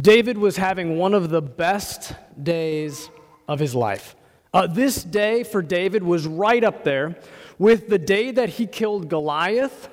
David was having one of the best days of his life. Uh, this day for David was right up there with the day that he killed Goliath,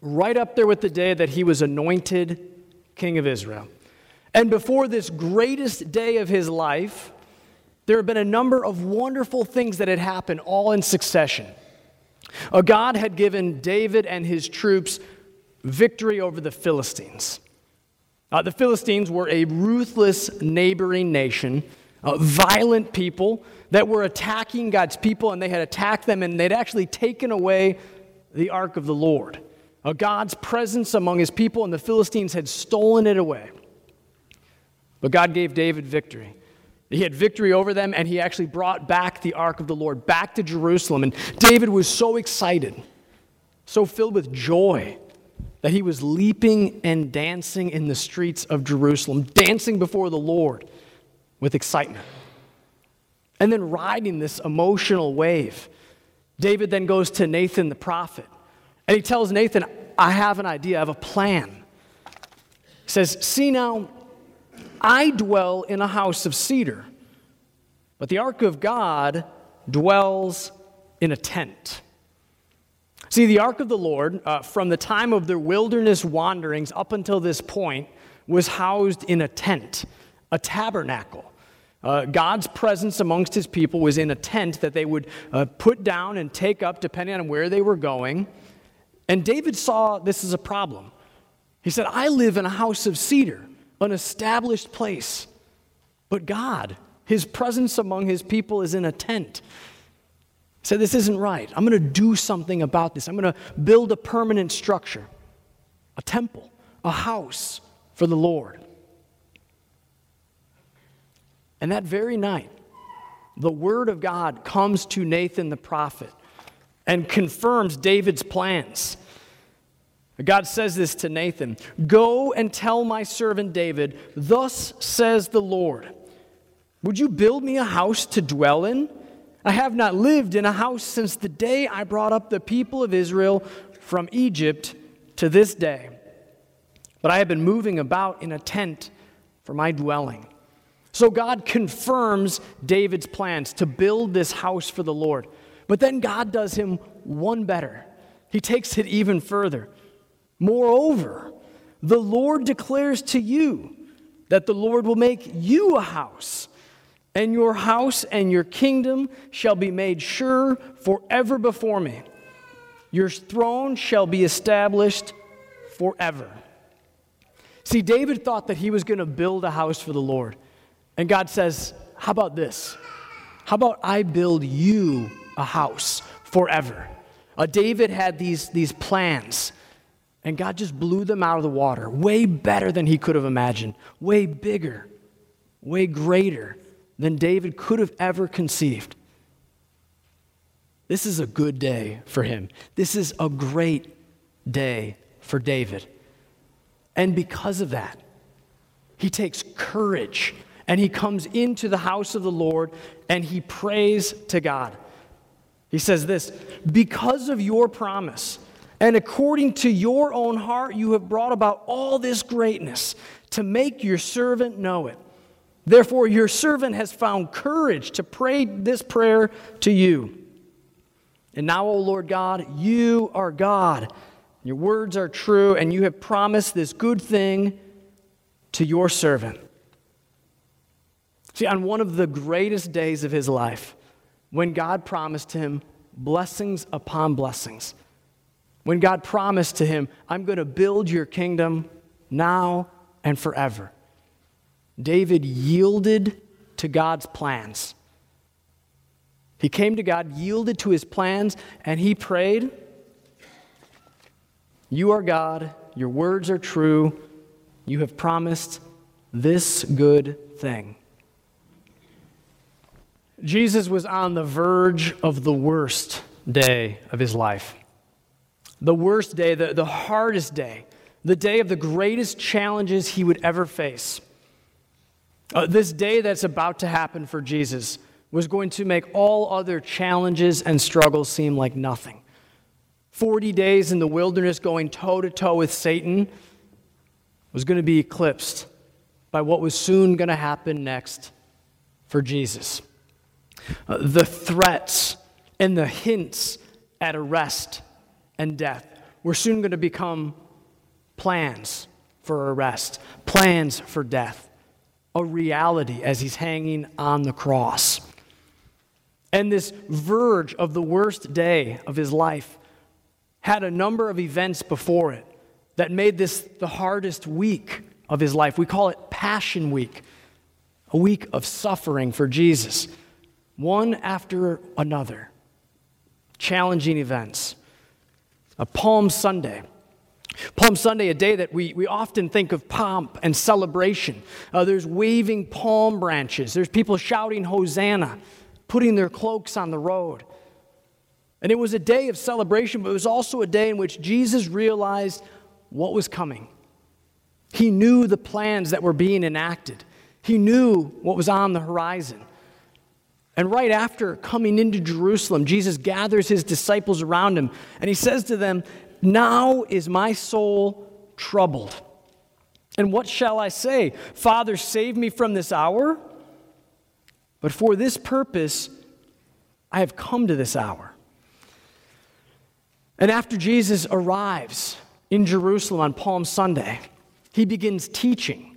right up there with the day that he was anointed king of Israel. And before this greatest day of his life, there have been a number of wonderful things that had happened all in succession. Uh, God had given David and his troops victory over the Philistines. Uh, the Philistines were a ruthless neighboring nation, uh, violent people that were attacking God's people, and they had attacked them, and they'd actually taken away the ark of the Lord. Uh, God's presence among his people, and the Philistines had stolen it away. But God gave David victory. He had victory over them, and he actually brought back the ark of the Lord back to Jerusalem. And David was so excited, so filled with joy, that he was leaping and dancing in the streets of Jerusalem, dancing before the Lord with excitement. And then riding this emotional wave, David then goes to Nathan the prophet. And he tells Nathan, I have an idea, I have a plan. He says, See now, I dwell in a house of cedar, but the ark of God dwells in a tent. See, the ark of the Lord, uh, from the time of their wilderness wanderings up until this point, was housed in a tent, a tabernacle. Uh, God's presence amongst his people was in a tent that they would uh, put down and take up depending on where they were going. And David saw this as a problem. He said, I live in a house of cedar an established place. But God, his presence among his people is in a tent. Said, This isn't right. I'm going to do something about this. I'm going to build a permanent structure, a temple, a house for the Lord. And that very night, the word of God comes to Nathan the prophet and confirms David's plans. God says this to Nathan Go and tell my servant David, Thus says the Lord, Would you build me a house to dwell in? I have not lived in a house since the day I brought up the people of Israel from Egypt to this day. But I have been moving about in a tent for my dwelling. So God confirms David's plans to build this house for the Lord. But then God does him one better. He takes it even further. Moreover, the Lord declares to you that the Lord will make you a house, and your house and your kingdom shall be made sure forever before me. Your throne shall be established forever. See, David thought that he was going to build a house for the Lord. And God says, How about this? How about I build you a house forever? Uh, David had these, these plans and God just blew them out of the water, way better than he could have imagined, way bigger, way greater than David could have ever conceived. This is a good day for him. This is a great day for David. And because of that, he takes courage and he comes into the house of the Lord and he prays to God. He says this Because of your promise, and according to your own heart, you have brought about all this greatness to make your servant know it. Therefore, your servant has found courage to pray this prayer to you. And now, O Lord God, you are God. Your words are true, and you have promised this good thing to your servant. See, on one of the greatest days of his life, when God promised him blessings upon blessings, when God promised to him, I'm going to build your kingdom now and forever. David yielded to God's plans. He came to God, yielded to his plans, and he prayed, You are God, your words are true, you have promised this good thing. Jesus was on the verge of the worst day of his life the worst day, the, the hardest day, the day of the greatest challenges he would ever face. Uh, this day that's about to happen for Jesus was going to make all other challenges and struggles seem like nothing. 40 days in the wilderness going toe to toe with Satan was going to be eclipsed by what was soon going to happen next for Jesus. Uh, the threats and the hints at arrest and death were soon going to become plans for arrest, plans for death, a reality as he's hanging on the cross. And this verge of the worst day of his life had a number of events before it that made this the hardest week of his life. We call it Passion Week, a week of suffering for Jesus, one after another. Challenging events. A Palm Sunday. Palm Sunday, a day that we, we often think of pomp and celebration. Uh, there's waving palm branches, there's people shouting Hosanna, putting their cloaks on the road. And it was a day of celebration, but it was also a day in which Jesus realized what was coming. He knew the plans that were being enacted, he knew what was on the horizon. And right after coming into Jerusalem, Jesus gathers his disciples around him and he says to them, Now is my soul troubled. And what shall I say? Father, save me from this hour? But for this purpose, I have come to this hour. And after Jesus arrives in Jerusalem on Palm Sunday, he begins teaching,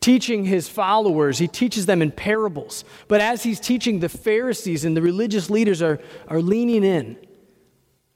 teaching his followers. He teaches them in parables. But as he's teaching, the Pharisees and the religious leaders are, are leaning in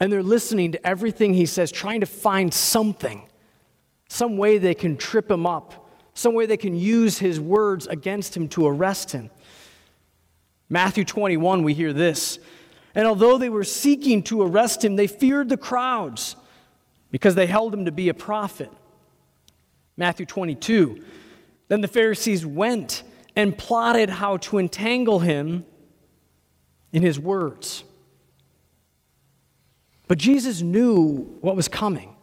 and they're listening to everything he says, trying to find something, some way they can trip him up, some way they can use his words against him to arrest him. Matthew 21, we hear this. And although they were seeking to arrest him, they feared the crowds because they held him to be a prophet. Matthew 22. Then the Pharisees went and plotted how to entangle him in his words. But Jesus knew what was coming.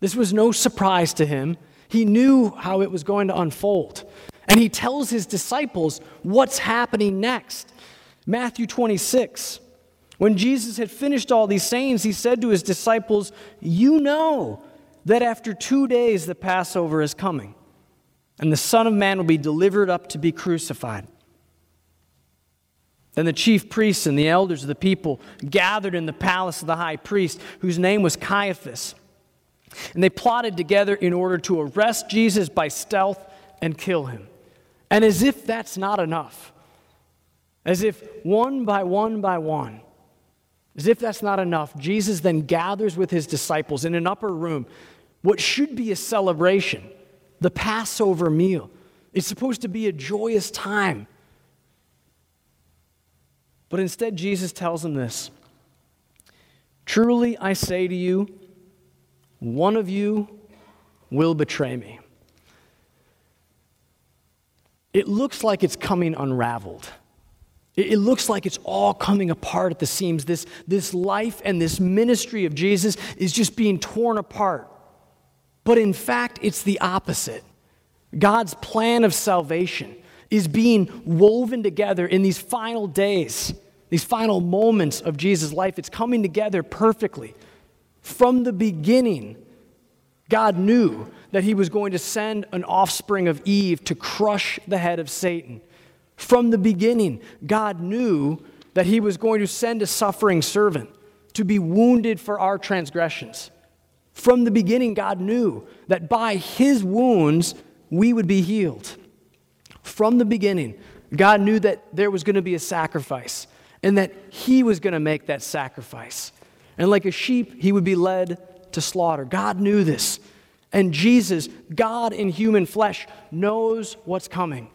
This was no surprise to him. He knew how it was going to unfold. And he tells his disciples what's happening next. Matthew 26. When Jesus had finished all these sayings, he said to his disciples, You know that after two days the Passover is coming, and the Son of Man will be delivered up to be crucified. Then the chief priests and the elders of the people gathered in the palace of the high priest, whose name was Caiaphas. And they plotted together in order to arrest Jesus by stealth and kill him. And as if that's not enough, as if one by one by one, as if that's not enough, Jesus then gathers with his disciples in an upper room what should be a celebration, the Passover meal. It's supposed to be a joyous time. But instead, Jesus tells them this Truly I say to you, one of you will betray me. It looks like it's coming unraveled. It, looks like it's all coming apart at the seams. This, this life and this ministry of Jesus is just being torn apart. But in fact, it's the opposite. God's plan of salvation is being woven together in these final days, these final moments of Jesus' life. It's coming together perfectly. From the beginning, God knew that He was going to send an offspring of Eve to crush the head of Satan. From the beginning, God knew that He was going to send a suffering servant to be wounded for our transgressions. From the beginning, God knew that by His wounds we would be healed. From the beginning, God knew that there was going to be a sacrifice and that He was going to make that sacrifice. And like a sheep, He would be led to slaughter. God knew this. And Jesus, God in human flesh, knows what's coming.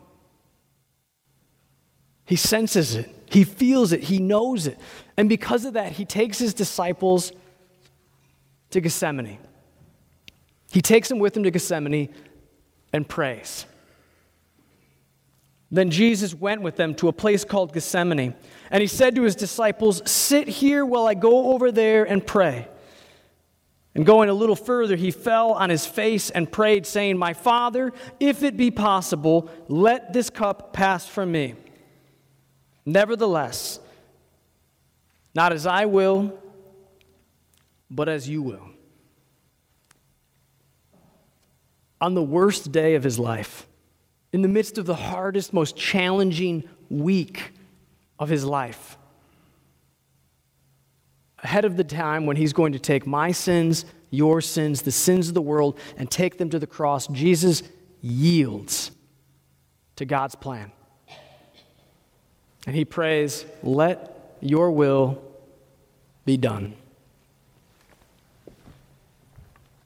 He senses it, he feels it, he knows it. And because of that, he takes his disciples to Gethsemane. He takes them with him to Gethsemane and prays. Then Jesus went with them to a place called Gethsemane, and he said to his disciples, Sit here while I go over there and pray. And going a little further, he fell on his face and prayed, saying, My Father, if it be possible, let this cup pass from me. Nevertheless, not as I will, but as you will. On the worst day of his life, in the midst of the hardest, most challenging week of his life. Ahead of the time when he's going to take my sins, your sins, the sins of the world, and take them to the cross, Jesus yields to God's plan. And he prays, Let your will be done.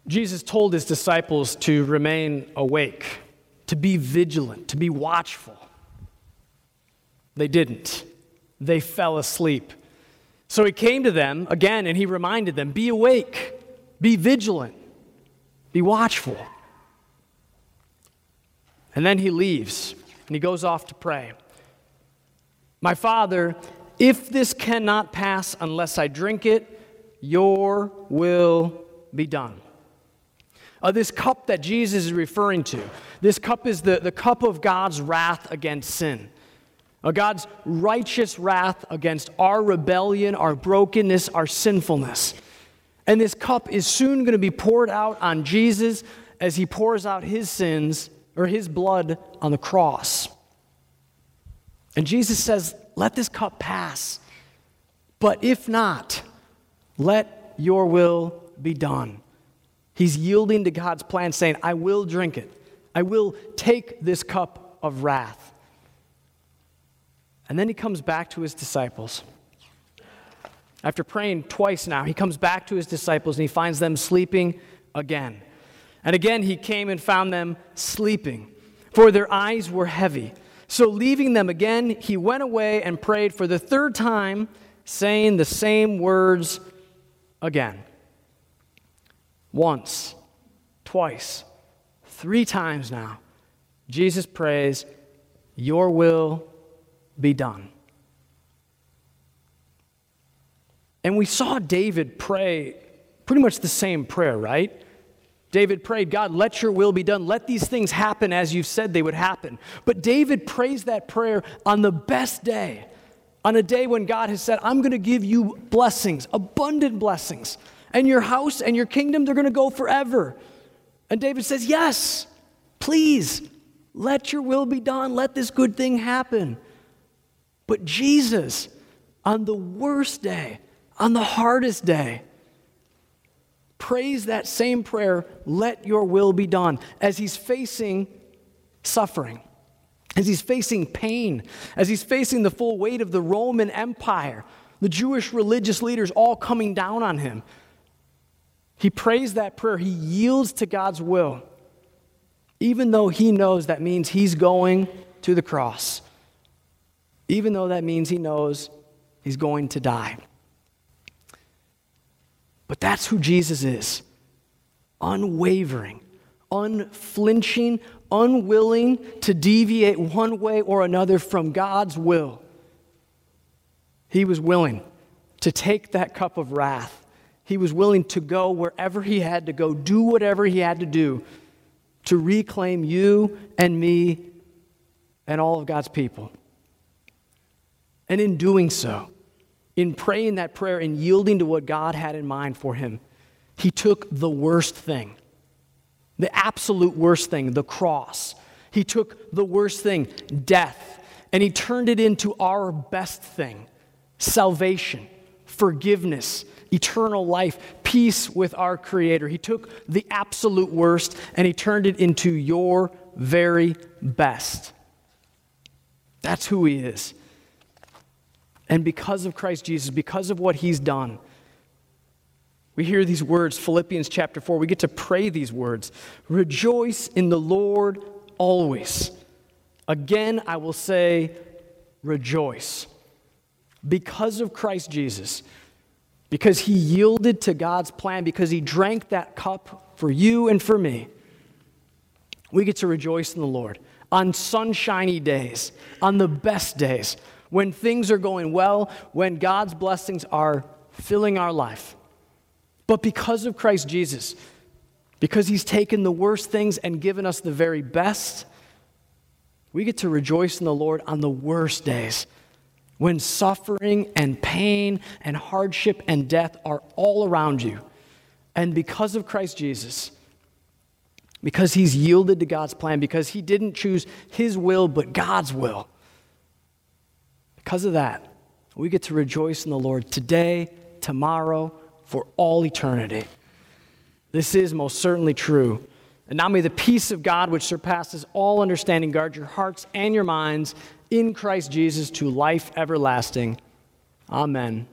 Jesus told his disciples to remain awake, to be vigilant, to be watchful. They didn't. They fell asleep. So he came to them again and he reminded them be awake, be vigilant, be watchful. And then he leaves and he goes off to pray. My father, if this cannot pass unless I drink it, your will be done. Uh, this cup that Jesus is referring to, this cup is the, the cup of God's wrath against sin. Uh, God's righteous wrath against our rebellion, our brokenness, our sinfulness. And this cup is soon going to be poured out on Jesus as he pours out his sins or his blood on the cross. And Jesus says, Let this cup pass. But if not, let your will be done. He's yielding to God's plan, saying, I will drink it. I will take this cup of wrath. And then he comes back to his disciples. After praying twice now, he comes back to his disciples and he finds them sleeping again. And again, he came and found them sleeping, for their eyes were heavy. So, leaving them again, he went away and prayed for the third time, saying the same words again once, twice, three times now, Jesus prays, Your will be done. And we saw David pray pretty much the same prayer, right? David prayed, God, let your will be done. Let these things happen as you've said they would happen. But David prays that prayer on the best day, on a day when God has said, I'm going to give you blessings, abundant blessings and your house and your kingdom, they're going to go forever. And David says, Yes, please, let your will be done. Let this good thing happen. But Jesus, on the worst day, on the hardest day, prays that same prayer, let your will be done, as he's facing suffering, as he's facing pain, as he's facing the full weight of the Roman Empire, the Jewish religious leaders all coming down on him. He prays that prayer. He yields to God's will, even though he knows that means he's going to the cross, even though that means he knows he's going to die. But that's who Jesus is unwavering, unflinching, unwilling to deviate one way or another from God's will. He was willing to take that cup of wrath he was willing to go wherever he had to go, do whatever he had to do to reclaim you and me and all of God's people. And in doing so, in praying that prayer and yielding to what God had in mind for him, he took the worst thing, the absolute worst thing, the cross. He took the worst thing, death, and he turned it into our best thing salvation, forgiveness, eternal life, peace with our Creator. He took the absolute worst and He turned it into your very best. That's who He is. And because of Christ Jesus, because of what He's done, we hear these words, Philippians chapter 4. We get to pray these words Rejoice in the Lord always. Again, I will say, rejoice. Because of Christ Jesus, because he yielded to God's plan, because he drank that cup for you and for me, we get to rejoice in the Lord on sunshiny days, on the best days, when things are going well, when God's blessings are filling our life. But because of Christ Jesus, because he's taken the worst things and given us the very best, we get to rejoice in the Lord on the worst days when suffering and pain and hardship and death are all around you. And because of Christ Jesus, because he's yielded to God's plan, because he didn't choose his will but God's will. Because of that, we get to rejoice in the Lord today, tomorrow, for all eternity. This is most certainly true. And now may the peace of God, which surpasses all understanding, guard your hearts and your minds in Christ Jesus to life everlasting. Amen.